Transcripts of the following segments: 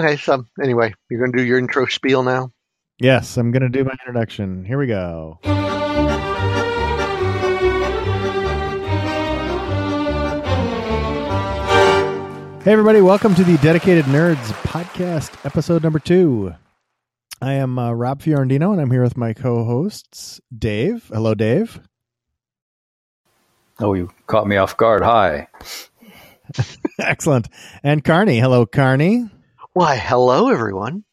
Okay, so anyway, you're going to do your intro spiel now? Yes, I'm going to do my introduction. Here we go. Hey, everybody, welcome to the Dedicated Nerds podcast, episode number two. I am uh, Rob Fiorentino, and I'm here with my co hosts, Dave. Hello, Dave. Oh, you caught me off guard. Hi. Excellent. And Carney. Hello, Carney. Why, hello, everyone.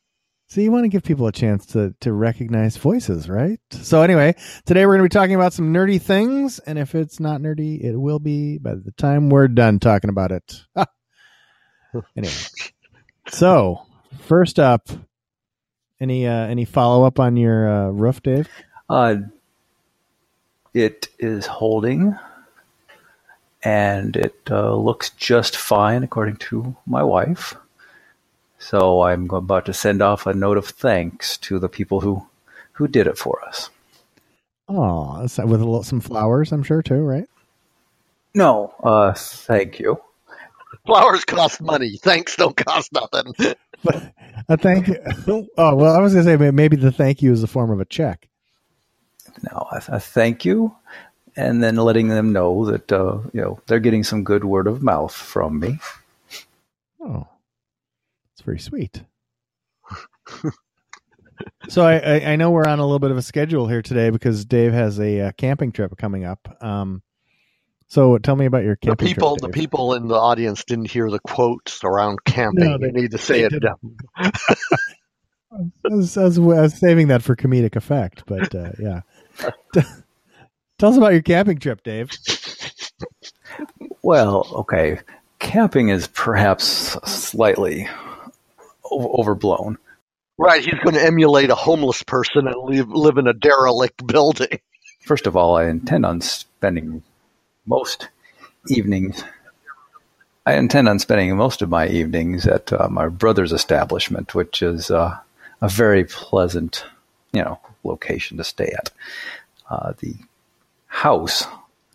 So you want to give people a chance to to recognize voices, right? So anyway, today we're going to be talking about some nerdy things, and if it's not nerdy, it will be by the time we're done talking about it. anyway, so first up, any uh, any follow up on your uh, roof, Dave? Uh, it is holding, and it uh, looks just fine according to my wife. So I'm about to send off a note of thanks to the people who who did it for us. Oh, with a little, some flowers, I'm sure too, right? No, uh, thank you. Flowers cost money. Thanks don't cost nothing. But a thank you. Oh well, I was gonna say maybe the thank you is a form of a check. No, a, a thank you, and then letting them know that uh, you know they're getting some good word of mouth from me. Oh, it's very sweet. so I, I, I know we're on a little bit of a schedule here today because Dave has a uh, camping trip coming up. Um, so tell me about your The camping people, trip. the people in the audience didn't hear the quotes around camping. No, they- you need to say it. I was, I was, I was saving that for comedic effect, but uh, yeah. Tell us about your camping trip, Dave. Well, okay. Camping is perhaps slightly o- overblown. Right, he's going to emulate a homeless person and live, live in a derelict building. First of all, I intend on spending most evenings. I intend on spending most of my evenings at uh, my brother's establishment, which is uh, a very pleasant, you know, location to stay at. Uh, the house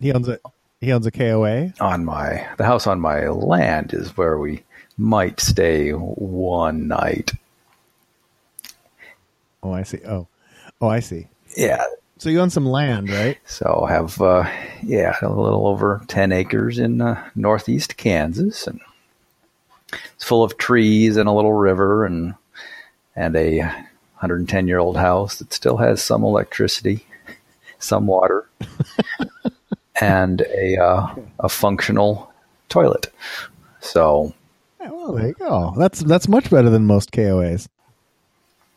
He owns a he owns a KOA. on my the house on my land is where we might stay one night. Oh, I see. Oh, oh, I see. Yeah, So you own some land, right? So I have uh, yeah a little over ten acres in uh, northeast Kansas, and it's full of trees and a little river and and a 110 year old house that still has some electricity, some water, and a uh, a functional toilet. So well, there you go. That's that's much better than most KOAs.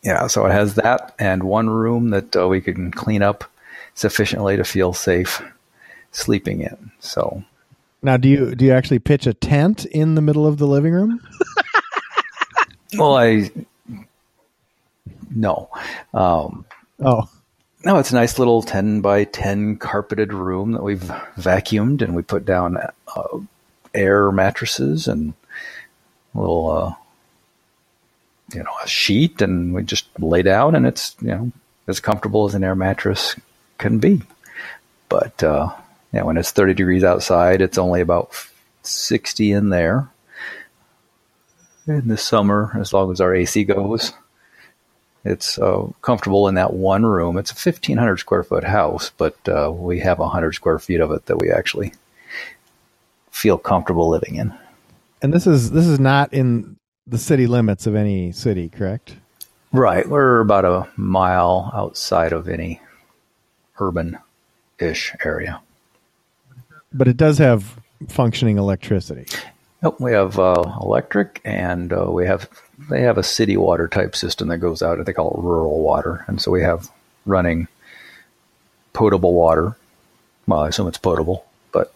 yeah, so it has that and one room that uh, we can clean up sufficiently to feel safe sleeping in. So Now, do you do you actually pitch a tent in the middle of the living room? Well, I no, um, Oh, no. It's a nice little ten by ten carpeted room that we've vacuumed, and we put down uh, air mattresses and a little, uh, you know, a sheet, and we just lay down, and it's you know as comfortable as an air mattress can be. But uh, yeah, when it's thirty degrees outside, it's only about sixty in there in the summer, as long as our AC goes. It's uh, comfortable in that one room. It's a 1,500 square foot house, but uh, we have 100 square feet of it that we actually feel comfortable living in. And this is this is not in the city limits of any city, correct? Right. We're about a mile outside of any urban ish area. But it does have functioning electricity. Nope, we have uh, electric, and uh, we have they have a city water type system that goes out. They call it rural water, and so we have running potable water. Well, I assume it's potable, but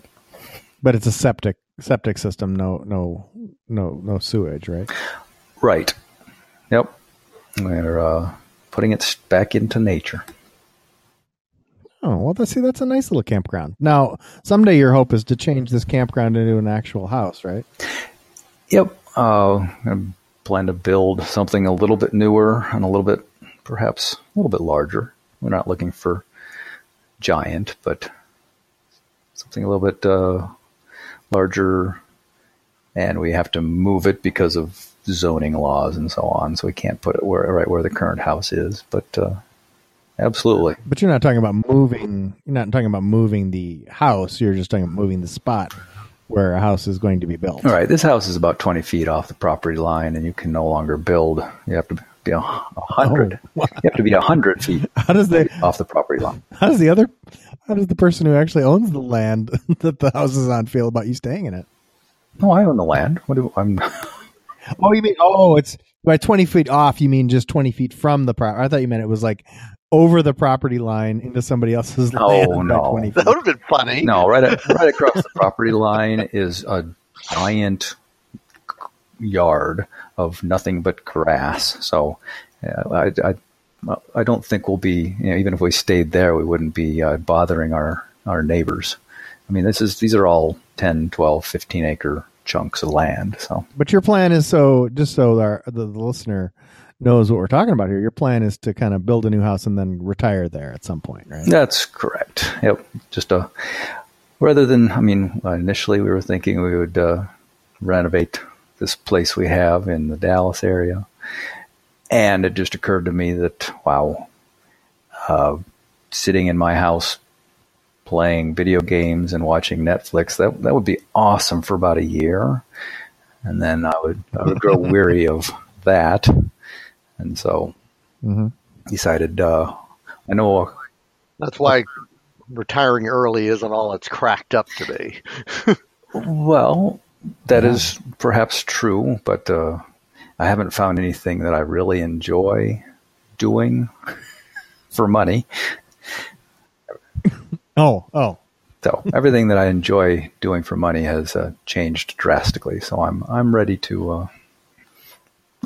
But it's a septic septic system. No, no, no, no sewage, right? right. Yep, we're uh, putting it back into nature. Oh well, that's see, that's a nice little campground. Now, someday your hope is to change this campground into an actual house, right? Yep. Uh, I plan to build something a little bit newer and a little bit, perhaps a little bit larger. We're not looking for giant, but something a little bit uh, larger. And we have to move it because of zoning laws and so on, so we can't put it where right where the current house is. But uh, absolutely, But you're not talking about moving. You're not talking about moving the house. You're just talking about moving the spot where a house is going to be built. all right. This house is about twenty feet off the property line, and you can no longer build. You have to be a, a hundred. Oh, wow. You have to be a hundred feet How does the off the property line. how does the other how does the person who actually owns the land that the house is on feel about you staying in it? No, I own the land. What do I'm? Oh, you mean oh, it's by twenty feet off. You mean just twenty feet from the property? I thought you meant it was like over the property line into somebody else's No, land. by no. 20 That would have been funny. No, right at, right across the property line is a giant yard of nothing but grass. So uh, I, I, I don't think we'll be, you know, even if we stayed there, we wouldn't be uh, bothering our, our neighbors. I mean, this is these are all 10, 12, 15 acre chunks of land. So But your plan is so just so our the, the listener knows what we're talking about here. Your plan is to kind of build a new house and then retire there at some point, right? that's correct. Yep. Just a, rather than, I mean, initially we were thinking we would uh, renovate this place we have in the Dallas area. And it just occurred to me that, wow, uh, sitting in my house playing video games and watching Netflix, that, that would be awesome for about a year. And then I would, I would grow weary of that. And so Mhm. decided, uh, I know That's why retiring early isn't all it's cracked up to be. Well, that is perhaps true, but uh, I haven't found anything that I really enjoy doing for money. Oh, oh. So everything that I enjoy doing for money has uh, changed drastically. So I'm I'm ready to. Uh,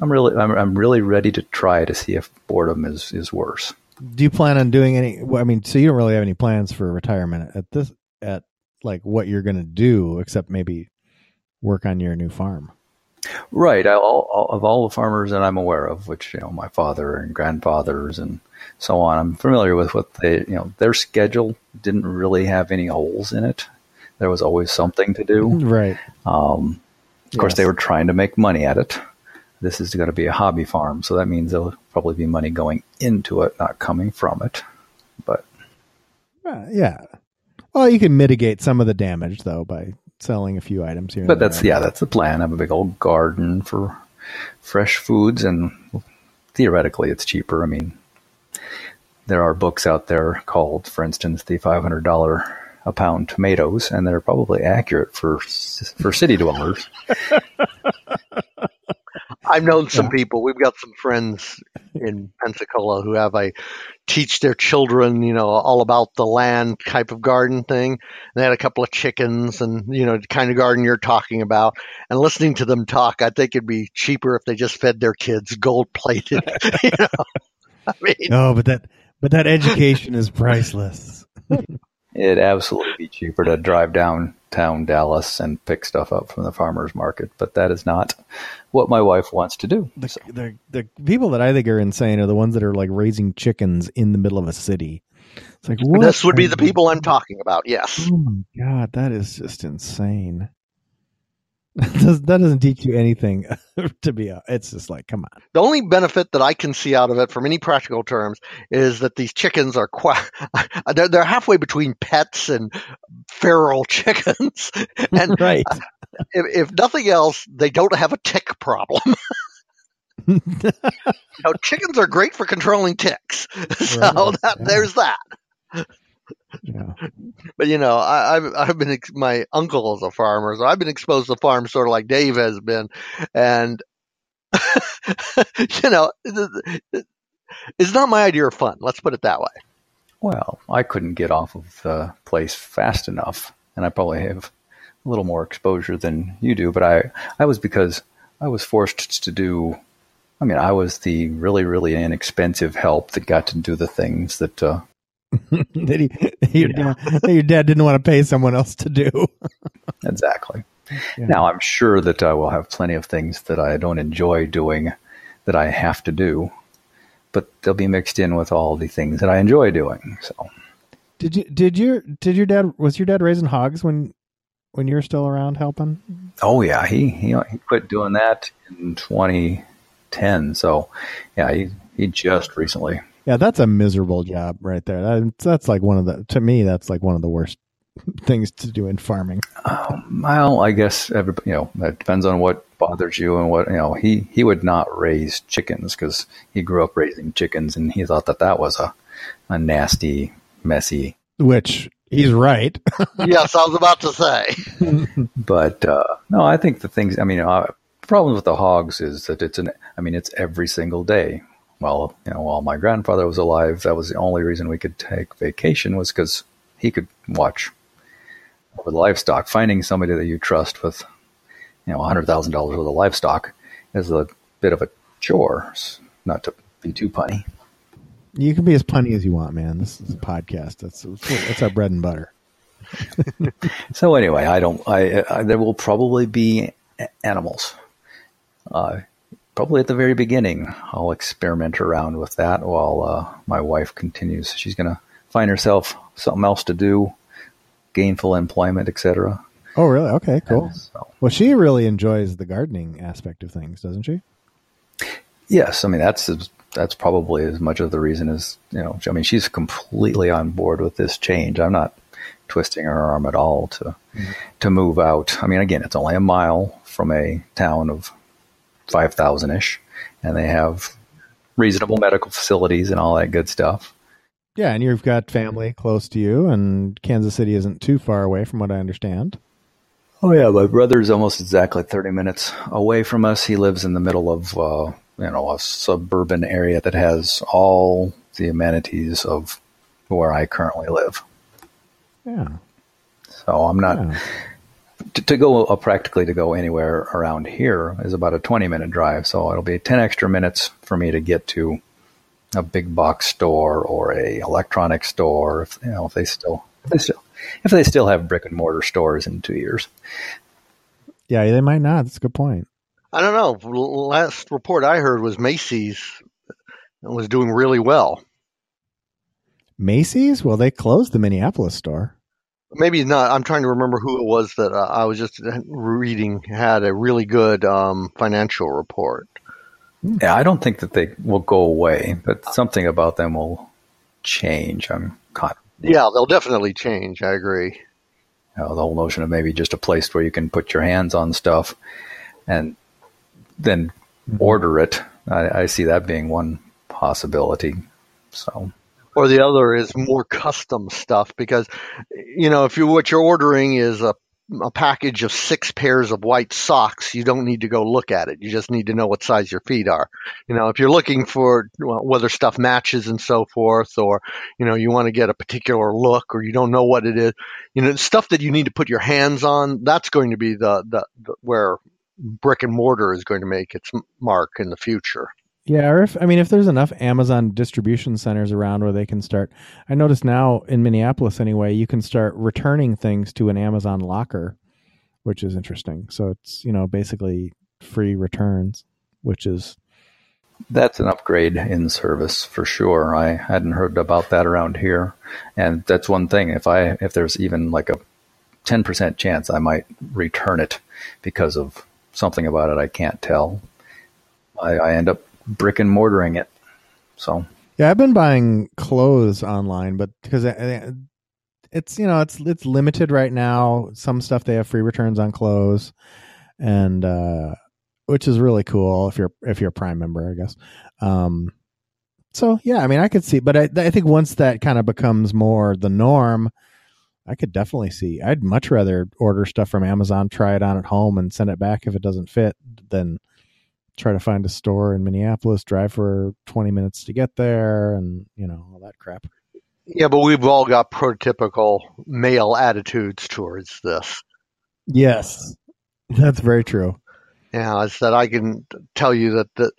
I'm really I'm, I'm really ready to try to see if boredom is is worse. Do you plan on doing any? I mean, so you don't really have any plans for retirement at this at like what you're going to do, except maybe work on your new farm. Right. I, all, of all the farmers that I'm aware of, which you know, my father and grandfathers and so on, I'm familiar with what they, you know, their schedule didn't really have any holes in it. There was always something to do. Right. Um, of course, Yes. they were trying to make money at it. This is going to be a hobby farm, so that means there'll probably be money going into it, not coming from it. But Uh, yeah. Well, you can mitigate some of the damage though by selling a few items here. and but that's yeah, that's the plan. I have a big old garden for fresh foods, and theoretically, it's cheaper. I mean, there are books out there called, for instance, the five hundred dollar a pound tomatoes, and they're probably accurate for for city dwellers. I've known some Yeah. people. We've got some friends in Pensacola who have a teach their children, you know, all about the land type of garden thing. They had a couple of chickens and, you know, the kind of garden you're talking about. And listening to them talk, I think it'd be cheaper if they just fed their kids gold plated. you know, I mean, Oh, but that but that education is priceless. It'd absolutely be cheaper to drive downtown Dallas and pick stuff up from the farmers market, but that is not what my wife wants to do. The, the the people that I think are insane are the ones that are like raising chickens in the middle of a city. It's like what this would be the people I'm talking about. Yes. Oh my god, that is just insane. That does- that doesn't teach you anything to be. A, it's just like, come on. The only benefit that I can see out of it, from any practical terms, is that these chickens are quite, they're, they're halfway between pets and feral chickens. And right. Uh, if, if nothing else, they don't have a tick problem. Now, chickens are great for controlling ticks. So Right, that, yeah. there's that. Yeah. But you know, I, I've I've been ex- my uncle is a farmer, so I've been exposed to farms sort of like Dave has been, and you know, it- it- it's not my idea of fun. Let's put it that way. Well, I couldn't get off of the place fast enough, and I probably have a little more exposure than you do, but I, I was because I was forced to do. I mean, I was the really, really inexpensive help that got to do the things that uh, that he, your, dad, that your dad didn't want to pay someone else to do. Exactly. Yeah. Now, I'm sure that uh, I will have plenty of things that I don't enjoy doing that I have to do, but they'll be mixed in with all the things that I enjoy doing. So, Did you did your did your dad was your dad raising hogs when when you were still around helping? Oh yeah, he he, he quit doing that in 2010. So yeah, he he just recently. Yeah, that's a miserable job right there. That, that's like one of the to me that's like one of the worst things to do in farming. Um, well, I guess everybody, you know, that depends on what bothers you and what you know. He he would not raise chickens because he grew up raising chickens, and he thought that that was a a nasty, messy. Which he's right. yes, I was about to say. but uh, no, I think the things. I mean, uh, problem with the hogs is that it's an. I mean, it's every single day. Well, you know, while my grandfather was alive, that was the only reason we could take vacation was because he could watch over the livestock. Finding somebody that you trust with, you know, hundred thousand dollars worth of livestock is a bit of a chore. Not to be too punny. You can be as punny as you want, man. This is a podcast. That's that's our bread and butter. so anyway, I don't. I, I, there will probably be animals. Uh, probably at the very beginning, I'll experiment around with that while uh, my wife continues. She's going to find herself something else to do, gainful employment, etc. Oh, really? Okay, cool. So, well, she really enjoys the gardening aspect of things, doesn't she? Yes, I mean that's that's probably as much of the reason as you know. I mean, she's completely on board with this change. I'm not twisting her arm at all to mm-hmm. to move out. I mean, again, it's only a mile from a town of five thousand ish, and they have reasonable medical facilities and all that good stuff. Yeah, and you've got family close to you, and Kansas City isn't too far away, from what I understand. Oh yeah, my brother's almost exactly thirty minutes away from us. He lives in the middle of uh, you know a suburban area that has all the amenities of where I currently live. Yeah. So I'm not yeah. To, to, go uh, practically to go anywhere around here is about a 20 minute drive. So it'll be 10 extra minutes for me to get to a big box store or a electronic store, if you know if they still if they still if they still have brick and mortar stores in two years. Yeah, they might not. That's a good point. I don't know. Last report I heard was Macy's was doing really well. Macy's? Well, they closed the Minneapolis store. Maybe not. I'm trying to remember who it was that uh, I was just reading had a really good um, financial report. Yeah, I don't think that they will go away, but something about them will change. I'm caught. Yeah, they'll definitely change. I agree. You know, the whole notion of maybe just a place where you can put your hands on stuff and then order it. I, I see that being one possibility. So or the other is more custom stuff because you know if you what you're ordering is a a package of six pairs of white socks, you don't need to go look at it. You just need to know what size your feet are. You know, if you're looking for well, whether stuff matches and so forth, or, you know, you want to get a particular look or you don't know what it is, you know, stuff that you need to put your hands on, that's going to be the, the, the where brick and mortar is going to make its mark in the future. Yeah, or if I mean if there's enough Amazon distribution centers around where they can start I notice now in Minneapolis anyway, you can start returning things to an Amazon locker, which is interesting. So it's, you know, basically free returns, which is that's an upgrade in service for sure. I hadn't heard about that around here. And that's one thing if I if there's even like a 10% chance I might return it because of something about it I can't tell. I, I end up brick and mortaring it. So yeah, I've been buying clothes online, but because it's you know it's it's limited right now. Some stuff they have free returns on clothes, and uh, which is really cool if you're if you're a Prime member, I guess. Um, so yeah, I mean, I could see, but I, I think once that kind of becomes more the norm, I could definitely see. I'd much rather order stuff from Amazon, try it on at home, and send it back if it doesn't fit, than try to find a store in Minneapolis, drive for 20 minutes to get there, and you know all that crap. Yeah, but we've all got prototypical male attitudes towards this. Yes, that's very true. Yeah, I said I can tell you that the,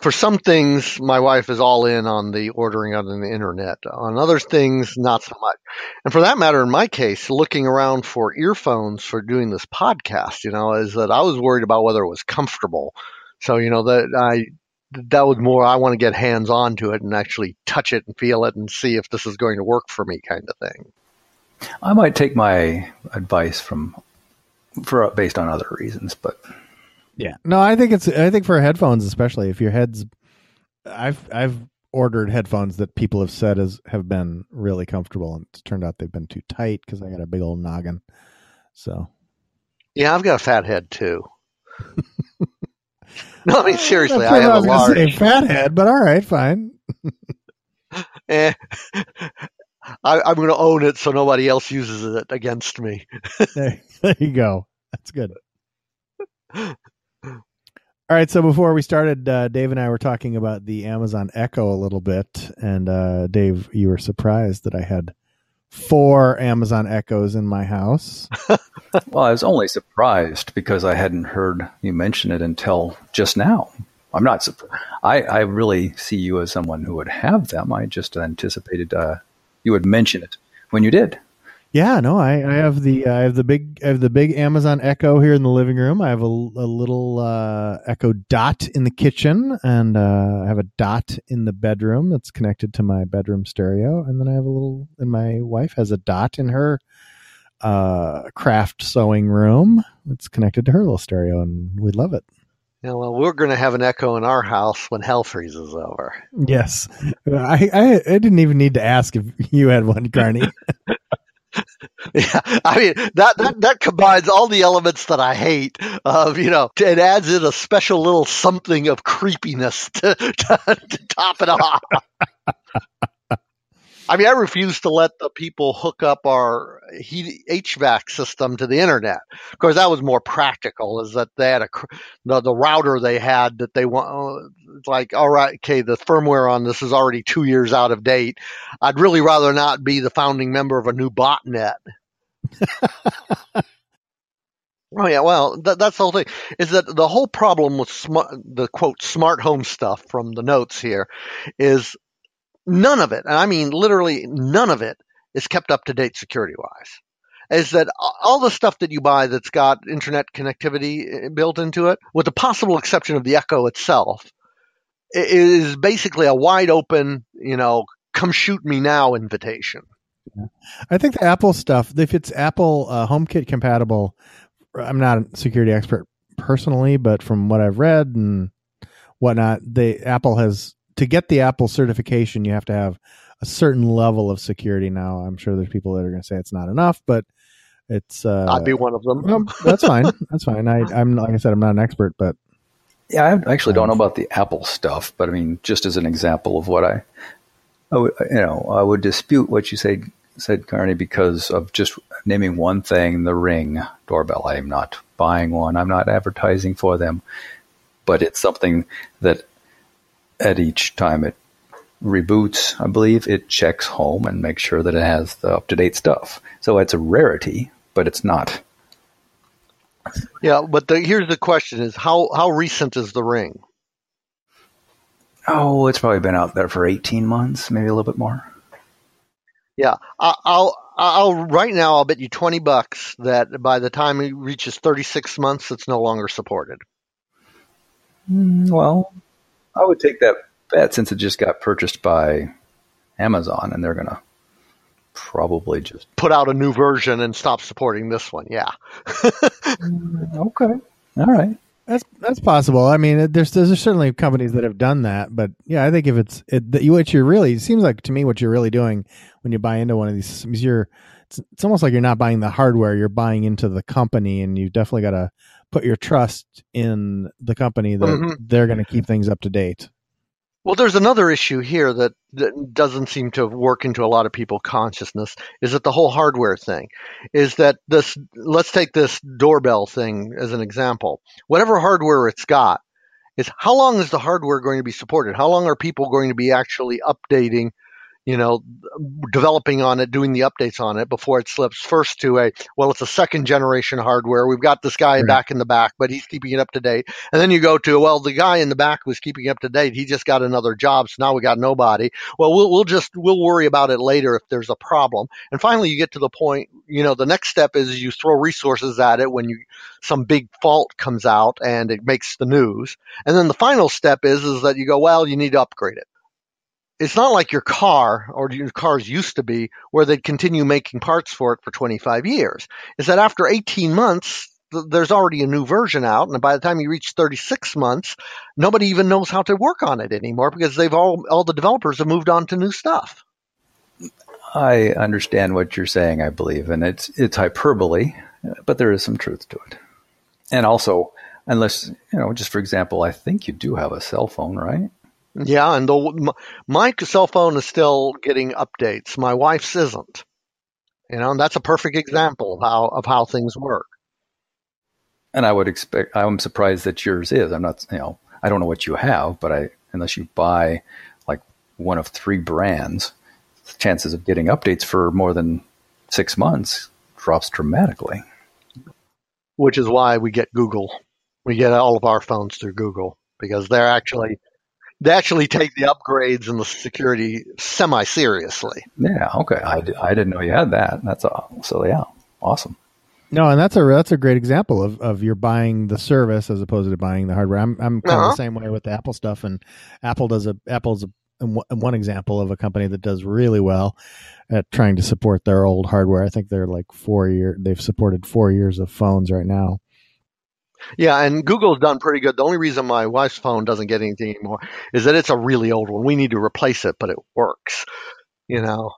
for some things, my wife is all in on the ordering on the internet. On other things, not so much. And for that matter, in my case, looking around for earphones for doing this podcast, you know, is that I was worried about whether it was comfortable so you know that I that was more I want to get hands on to it and actually touch it and feel it and see if this is going to work for me kind of thing. I might take my advice from for based on other reasons, but Yeah. No, I think it's I think for headphones especially if your head's I've I've ordered headphones that people have said is have been really comfortable and it's turned out they've been too tight cuz I got a big old noggin. So, Yeah, I've got a fat head too. no, I mean seriously, I have a was gonna large. say fat head, but all right, fine. Eh, I, I'm going to own it so nobody else uses it against me. There, there you go. That's good. All right, so before we started, uh, Dave and I were talking about the Amazon Echo a little bit, and uh, Dave, you were surprised that I had four Amazon Echoes in my house. well, I was only surprised because I hadn't heard you mention it until just now. I'm not surprised. I, I really see you as someone who would have them. I just anticipated uh, you would mention it when you did. Yeah, no, I, I have the I have the big I have the big Amazon Echo here in the living room. I have a, a little uh, Echo Dot in the kitchen, and uh, I have a Dot in the bedroom that's connected to my bedroom stereo. And then I have a little, and my wife has a Dot in her uh, craft sewing room. that's connected to her little stereo, and we love it. Yeah, well, we're going to have an echo in our house when hell freezes over. Yes, I, I I didn't even need to ask if you had one, Carney. Yeah, I mean that, that that combines all the elements that I hate. Of you know, it adds in a special little something of creepiness to, to, to top it off. I mean, I refuse to let the people hook up our heat HVAC system to the internet. Of course, that was more practical. Is that they had a the, the router they had that they want. It's uh, like, all right, okay, the firmware on this is already two years out of date. I'd really rather not be the founding member of a new botnet. Oh yeah, well, that, that's the whole thing. Is that the whole problem with smart, the quote smart home stuff from the notes here is none of it, and I mean literally none of it, is kept up to date security wise. Is that all the stuff that you buy that's got internet connectivity built into it, with the possible exception of the Echo itself, is basically a wide open, you know, come shoot me now invitation. I think the Apple stuff, if it's Apple uh, HomeKit compatible, I'm not a security expert personally, but from what I've read and whatnot, the Apple has to get the Apple certification, you have to have a certain level of security. Now, I'm sure there's people that are going to say it's not enough, but it's. Uh, I'd be one of them. no, that's fine. That's fine. I, I'm like I said, I'm not an expert, but Yeah, I actually don't know about the Apple stuff, but I mean, just as an example of what I, I would, you know, I would dispute what you said, said Carney, because of just naming one thing, the Ring doorbell. I am not buying one. I'm not advertising for them, but it's something that at each time it reboots, I believe it checks home and makes sure that it has the up to date stuff. So it's a rarity, but it's not. Yeah, but the, here's the question: Is how how recent is the ring? Oh, it's probably been out there for 18 months, maybe a little bit more. Yeah, I, I'll I'll right now I'll bet you twenty bucks that by the time it reaches thirty six months, it's no longer supported. Mm, Well, I would take that bet since it just got purchased by Amazon and they're going to probably just. Put out a new version and stop supporting this one. Yeah, Okay. All right. That's that's possible. I mean, there's there's certainly companies that have done that, but yeah, I think if it's it, that what you're really it seems like to me what you're really doing when you buy into one of these systems, you're it's, it's almost like you're not buying the hardware, you're buying into the company, and you definitely got to put your trust in the company that Mhm. they're going to keep things up to date. Well, there's another issue here that, that doesn't seem to work into a lot of people's consciousness is that the whole hardware thing is that this, let's take this doorbell thing as an example. Whatever hardware it's got is how long is the hardware going to be supported? How long are people going to be actually updating, you know, developing on it, doing the updates on it before it slips first to a, well, it's a second generation hardware. We've got this guy Right. back in the back, but he's keeping it up to date. And then you go to, well, the guy in the back was keeping up to date. He just got another job, so now we got nobody. Well, we'll we'll just we'll worry about it later if there's a problem. And finally, you get to the point. You know, the next step is you throw resources at it when you some big fault comes out and it makes the news. And then the final step is is that you go, well, you need to upgrade it. It's not like your car or your cars used to be where they'd continue making parts for it for 25 years. Is that after 18 months, th- there's already a new version out, and by the time you reach 36 months, nobody even knows how to work on it anymore because they've all all the developers have moved on to new stuff. I understand what you're saying, I believe, and it's it's hyperbole, but there is some truth to it. And also, unless you know, just for example, I think you do have a cell phone, right? Yeah, and the, my cell phone is still getting updates. My wife's isn't. You know, and that's a perfect example of how of how things work. And I would expect. I'm surprised that yours is. I'm not. You know, I don't know what you have, but I unless you buy like one of three brands, chances of getting updates for more than six months drops dramatically. Which is why we get Google. We get all of our phones through Google because they're actually they actually take the upgrades and the security semi seriously. Yeah. Okay. I, I didn't know you had that. That's all. So yeah, awesome. No, and that's a that's a great example of of you're buying the service as opposed to buying the hardware. I'm I'm kind uh-huh. of the same way with the Apple stuff, and Apple does a Apple's a, one example of a company that does really well at trying to support their old hardware. I think they're like four year they've supported four years of phones right now. Yeah, and Google's done pretty good. The only reason my wife's phone doesn't get anything anymore is that it's a really old one. We need to replace it, but it works. You know.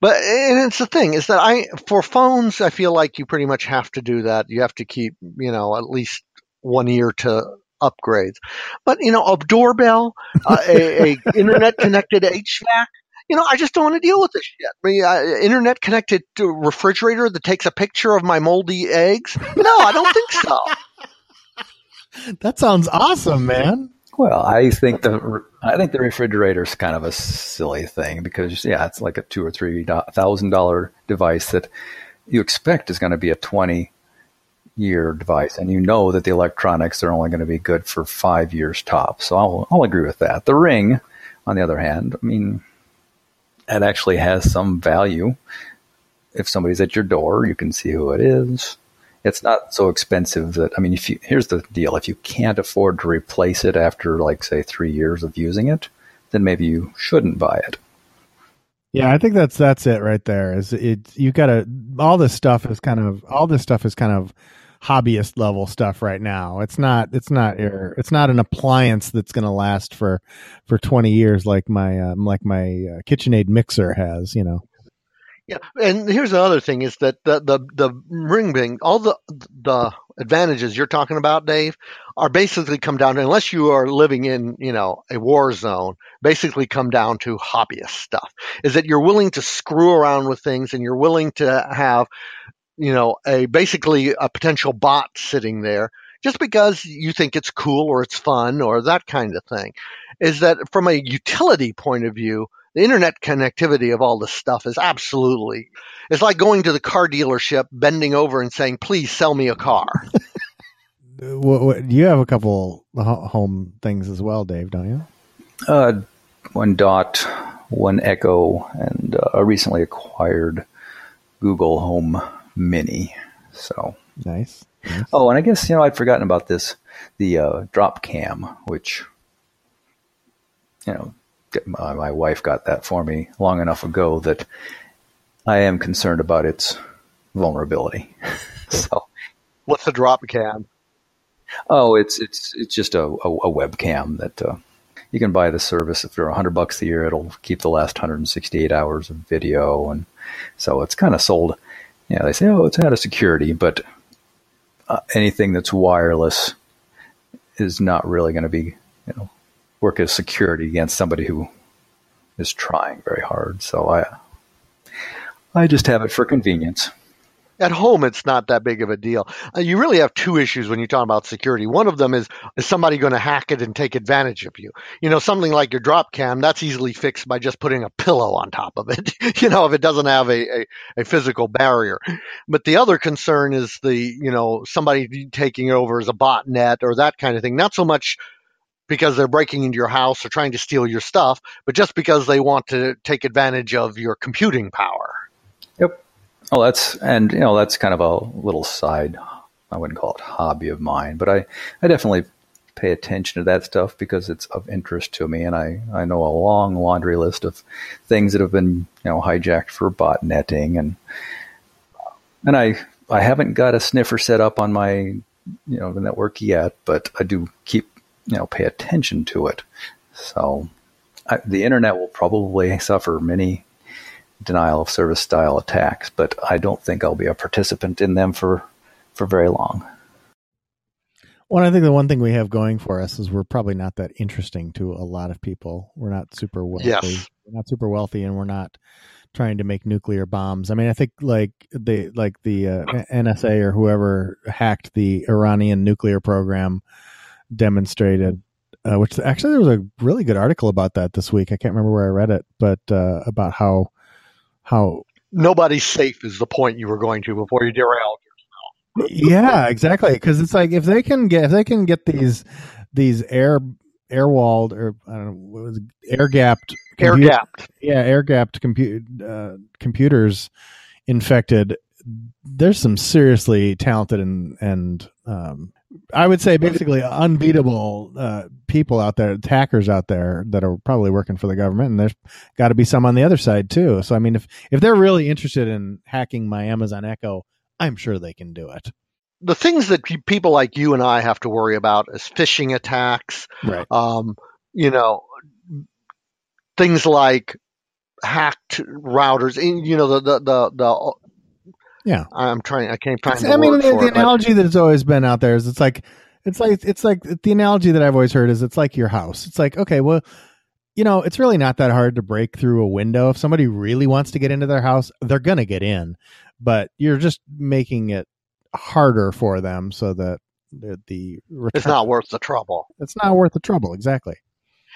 But and it's the thing is that I for phones I feel like you pretty much have to do that. You have to keep, you know, at least one year to upgrades. But you know, a doorbell, uh, a, a internet connected HVAC, you know, I just don't want to deal with this shit. I mean, uh, internet connected refrigerator that takes a picture of my moldy eggs. No, I don't think so. That sounds awesome, man. Well, I think the I think the refrigerator is kind of a silly thing because yeah, it's like a two or three thousand dollar device that you expect is going to be a twenty year device, and you know that the electronics are only going to be good for five years top. So I'll I'll agree with that. The ring, on the other hand, I mean, it actually has some value. If somebody's at your door, you can see who it is it's not so expensive that I mean, if you here's the deal: if you can't afford to replace it after, like, say, three years of using it, then maybe you shouldn't buy it. Yeah, I think that's that's it right there. Is it you got to all this stuff is kind of all this stuff is kind of hobbyist level stuff right now. It's not it's not your it's not an appliance that's going to last for for 20 years like my um, like my uh, KitchenAid mixer has, you know. Yeah, and here's the other thing: is that the the the ring bing, all the the advantages you're talking about, Dave, are basically come down to unless you are living in you know a war zone, basically come down to hobbyist stuff. Is that you're willing to screw around with things and you're willing to have you know a basically a potential bot sitting there just because you think it's cool or it's fun or that kind of thing. Is that from a utility point of view? The internet connectivity of all this stuff is absolutely it's like going to the car dealership bending over and saying please sell me a car. What, what, you have a couple home things as well dave don't you? Uh, one dot one echo and uh, recently acquired google home mini so. Nice, nice, oh and i guess you know i'd forgotten about this the uh, drop cam which you know my, my wife got that for me long enough ago that I am concerned about its vulnerability. so, what's a drop cam? Oh, it's it's it's just a, a, a webcam that uh, you can buy the service for a hundred bucks a year. It'll keep the last 168 hours of video, and so it's kind of sold. Yeah, they say, oh, it's out of security, but uh, anything that's wireless is not really going to be, you know, work as security against somebody who is trying very hard. So I I just have it for convenience. At home, it's not that big of a deal. Uh, you really have two issues when you talk about security. One of them is is somebody going to hack it and take advantage of you? You know, something like your drop cam, that's easily fixed by just putting a pillow on top of it, you know, if it doesn't have a, a, a physical barrier. But the other concern is the, you know, somebody taking it over as a botnet or that kind of thing. Not so much because they're breaking into your house or trying to steal your stuff, but just because they want to take advantage of your computing power. Yep. Oh, that's and you know that's kind of a little side. I wouldn't call it hobby of mine, but I I definitely pay attention to that stuff because it's of interest to me, and I I know a long laundry list of things that have been you know hijacked for botnetting and and I I haven't got a sniffer set up on my you know the network yet, but I do keep you know pay attention to it. So I, the internet will probably suffer many denial of service style attacks, but I don't think I'll be a participant in them for for very long. Well, I think the one thing we have going for us is we're probably not that interesting to a lot of people. We're not super wealthy. Yes. We're not super wealthy, and we're not trying to make nuclear bombs. I mean, I think like the like the uh, NSA or whoever hacked the Iranian nuclear program demonstrated. Uh, which actually there was a really good article about that this week. I can't remember where I read it, but uh, about how how Nobody's safe is the point you were going to before you derailed. yeah exactly because it's like if they can get if they can get these these air air walled or I don't know what was it, air gapped Air gapped. yeah air gapped compute uh, computers infected there's some seriously talented and and um, I would say basically unbeatable uh, people out there, attackers out there that are probably working for the government, and there's got to be some on the other side too. So I mean, if if they're really interested in hacking my Amazon Echo, I'm sure they can do it. The things that people like you and I have to worry about is phishing attacks, Right. um, you know, things like hacked routers. and, You know, the the the, the Yeah. I'm trying. I can't find. The I mean, the, the it, but- analogy that's always been out there is it's like it's like it's like the analogy that I've always heard is it's like your house. It's like okay, well, you know, it's really not that hard to break through a window. If somebody really wants to get into their house, they're gonna get in, but you're just making it harder for them so that the, the return, it's not worth the trouble. it's not worth the trouble. Exactly.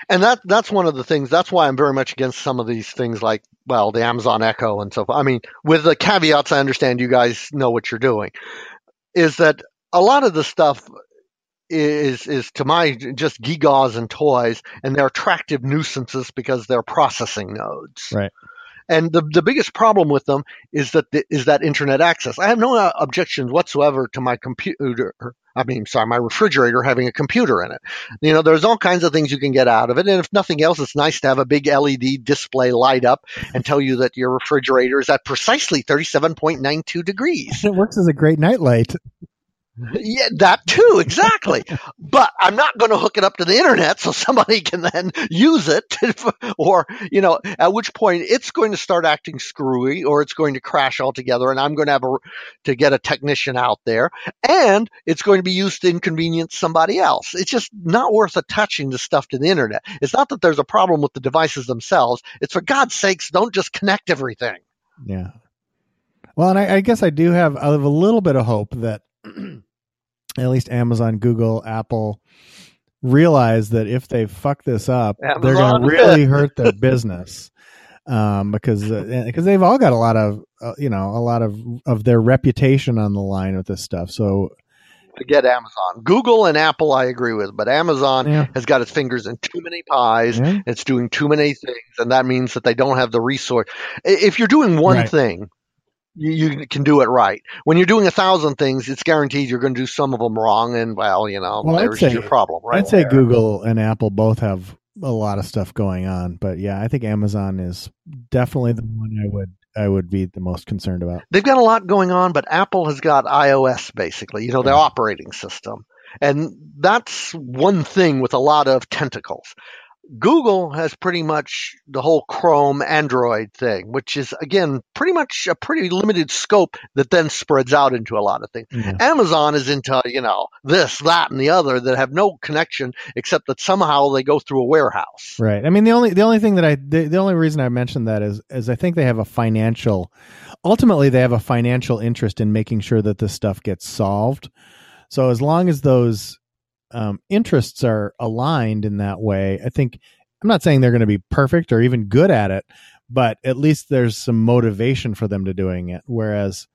And that that's one of the things. That's why I'm very much against some of these things, like well, the Amazon Echo and so forth. I mean, with the caveats, I understand you guys know what you're doing. Is that a lot of the stuff is is to my just gewgaws and toys, and they're attractive nuisances because they're processing nodes. Right. And the the biggest problem with them is that the, is that internet access. I have no uh, objections whatsoever to my computer. I mean, sorry, my refrigerator having a computer in it. You know, there's all kinds of things you can get out of it, and if nothing else, it's nice to have a big LED display light up and tell you that your refrigerator is at precisely 37.92 degrees. It works as a great nightlight. Yeah, that too, exactly. but I'm not going to hook it up to the internet so somebody can then use it, or you know, at which point it's going to start acting screwy, or it's going to crash altogether, and I'm going to have a, to get a technician out there, and it's going to be used to inconvenience somebody else. It's just not worth attaching the stuff to the internet. It's not that there's a problem with the devices themselves. It's for God's sakes, don't just connect everything. Yeah. Well, and I, I guess I do have I have a little bit of hope that at least Amazon, Google, Apple realize that if they fuck this up, they're going to really hurt their business. Um, because uh, because they've all got a lot of uh, you know a lot of of their reputation on the line with this stuff. So Forget Amazon. Google and Apple, I agree with, but Amazon yeah, has got its fingers in too many pies. yeah, It's doing too many things, and that means that they don't have the resource. If you're doing one Right. thing, you, you can do it right. When you're doing a thousand things, it's guaranteed you're going to do some of them wrong, and well, you know, Well, there's say- your problem, right? I'd say there. Google and Apple both have a lot of stuff going on, but yeah, I think Amazon is definitely the one I would I would be the most concerned about. They've got a lot going on, but Apple has got iOS basically, you know, their Yeah. operating system. And that's one thing with a lot of tentacles. Google has pretty much the whole Chrome Android thing, which is again pretty much a pretty limited scope that then spreads out into a lot of things. Yeah. Amazon is into, you know, this, that, and the other that have no connection except that somehow they go through a warehouse. Right. I mean, the only the only thing that I the, the only reason I mentioned that is is I think they have a financial, ultimately they have a financial interest in making sure that this stuff gets solved. So as long as those um, interests are aligned in that way, I think I'm not saying they're going to be perfect or even good at it, but at least there's some motivation for them to doing it. Whereas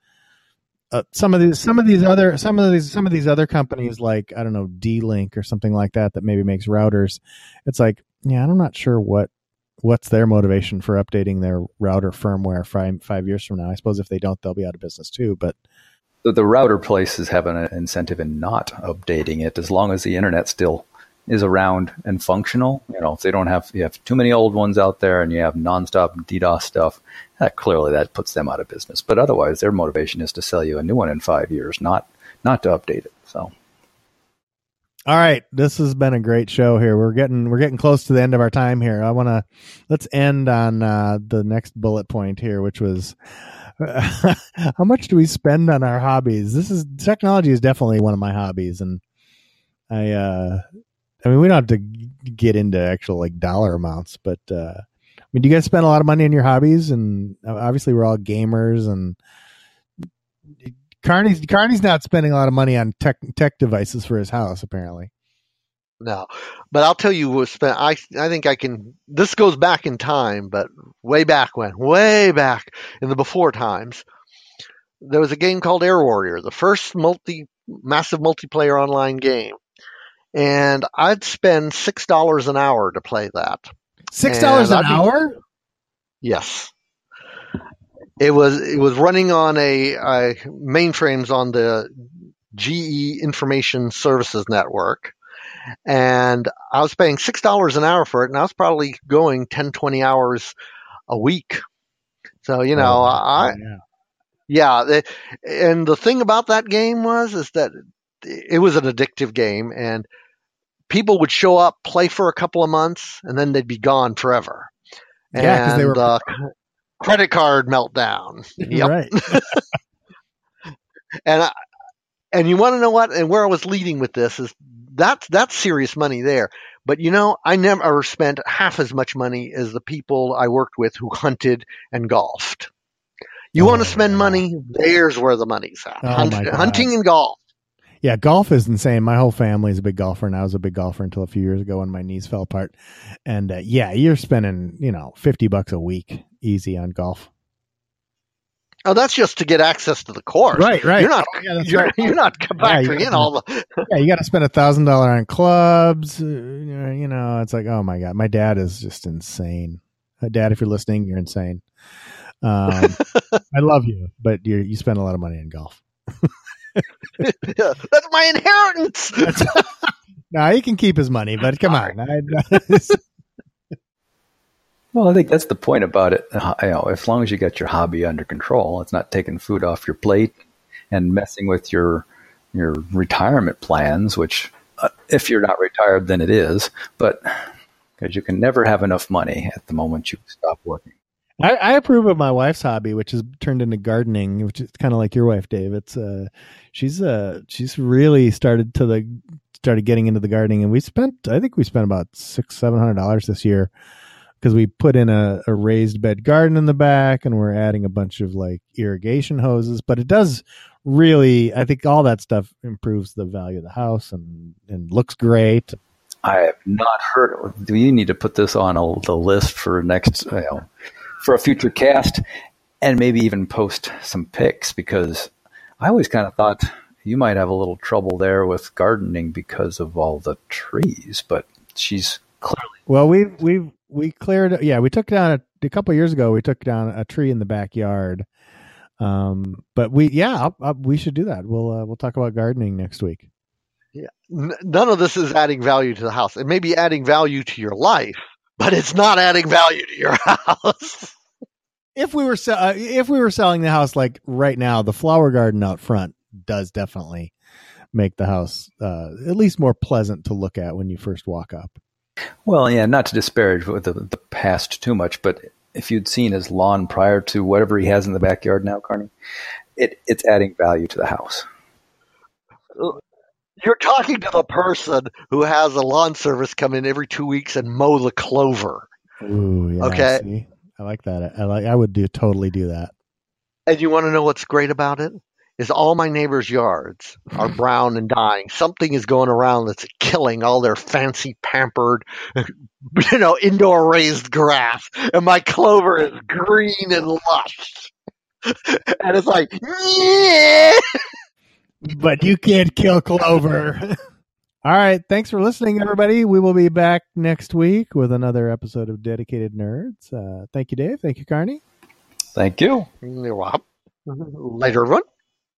uh, some of these some of these other some of these some of these other companies like I don't know D-Link or something like that that maybe makes routers, it's like yeah, I'm not sure what what's their motivation for updating their router firmware five five years from now. I suppose if they don't, they'll be out of business too. But The, the router places have an incentive in not updating it as long as the internet still is around and functional, you know, if they don't have, you have too many old ones out there and you have nonstop DDoS stuff, that clearly that puts them out of business. But otherwise, their motivation is to sell you a new one in five years, not not to update it. So. All right, this has been a great show here. We're getting we're getting close to the end of our time here. I want to let's end on uh, the next bullet point here, which was how much do we spend on our hobbies? This is technology is definitely one of my hobbies, and I uh, I mean we don't have to get into actual like dollar amounts, but uh, I mean, do you guys spend a lot of money on your hobbies? And uh, obviously, we're all gamers, and Carney's Carney's not spending a lot of money on tech tech devices for his house, apparently. No, but I'll tell you what spent. I I think I can. This goes back in time, but way back when, way back in the before times, there was a game called Air Warrior, the first multi massive multiplayer online game, and I'd spend six dollars an hour to play that. Six dollars an hour? Yes. It was it was running on a, a mainframes on the GE Information Services Network, and I was paying six dollars an hour for it, and I was probably going 10, 20 hours a week. So you know, oh, I yeah. yeah, and the thing about that game was is that it was an addictive game, and people would show up, play for a couple of months, and then they'd be gone forever. Yeah, because they were uh, credit card meltdown. Yep. Right. and I, and you want to know what? And where I was leading with this is that's that's serious money there. But you know, I never spent half as much money as the people I worked with who hunted and golfed. You oh, want to spend money? There's where the money's at. Oh, Hunt, hunting and golf. Yeah, golf is insane. My whole family is a big golfer, and I was a big golfer until a few years ago when my knees fell apart. And uh, yeah, you're spending you know fifty bucks a week easy on golf. Oh, that's just to get access to the course. Right, right. You're not. Yeah, you're, right. you're, not factoring yeah, in all the. yeah, you got to spend a thousand dollar on clubs. Uh, you know, it's like, oh my god, my dad is just insane. Uh, dad, if you're listening, you're insane. Um, I love you, but you you spend a lot of money on golf. yeah, that's my inheritance. no, he can keep his money, but come on. I, well, I think that's the point about it. Uh, you know, as long as you get your hobby under control, it's not taking food off your plate and messing with your your retirement plans. Which, uh, if you're not retired, then it is. But because you can never have enough money at the moment you stop working. I, I, approve of my wife's hobby, which has turned into gardening, which is kind of like your wife, Dave. It's uh, she's uh, she's really started to the started getting into the gardening, and we spent, I think we spent about six, seven hundred dollars this year because we put in a, a, raised bed garden in the back and we're adding a bunch of like irrigation hoses but it does really i think all that stuff improves the value of the house and and looks great. I have not heard do you need to put this on a, the list for next you know, for a future cast and maybe even post some pics? Because i always kind of thought you might have a little trouble there with gardening because of all the trees but she's clearly well we've we've we cleared yeah we took down a, a couple years ago we took down a tree in the backyard. Um but we yeah I'll, I'll, we should do that. We'll uh, we'll talk about gardening next week. Yeah. None of this is adding value to the house. It may be adding value to your life but it's not adding value to your house. If we were se- uh, if we were selling the house like right now the flower garden out front does definitely make the house uh, at least more pleasant to look at when you first walk up well, yeah, not to disparage the, the past too much, but if you'd seen his lawn prior to whatever he has in the backyard now, Carney, it, it's adding value to the house. You're talking to the person who has a lawn service come in every two weeks and mow the clover. Ooh, yeah, okay. See? I like that. I like. I would do totally do that. And you want to know what's great about it? Is all my neighbors' yards are brown and dying. Something is going around that's killing all their fancy pampered, you know, indoor raised grass. And my clover is green and lush. and it's like, yeah. But you can't kill clover. all right. Thanks for listening, everybody. We will be back next week with another episode of Dedicated Nerds. Uh, thank you, Dave. Thank you, Carney. Thank you. Later, everyone.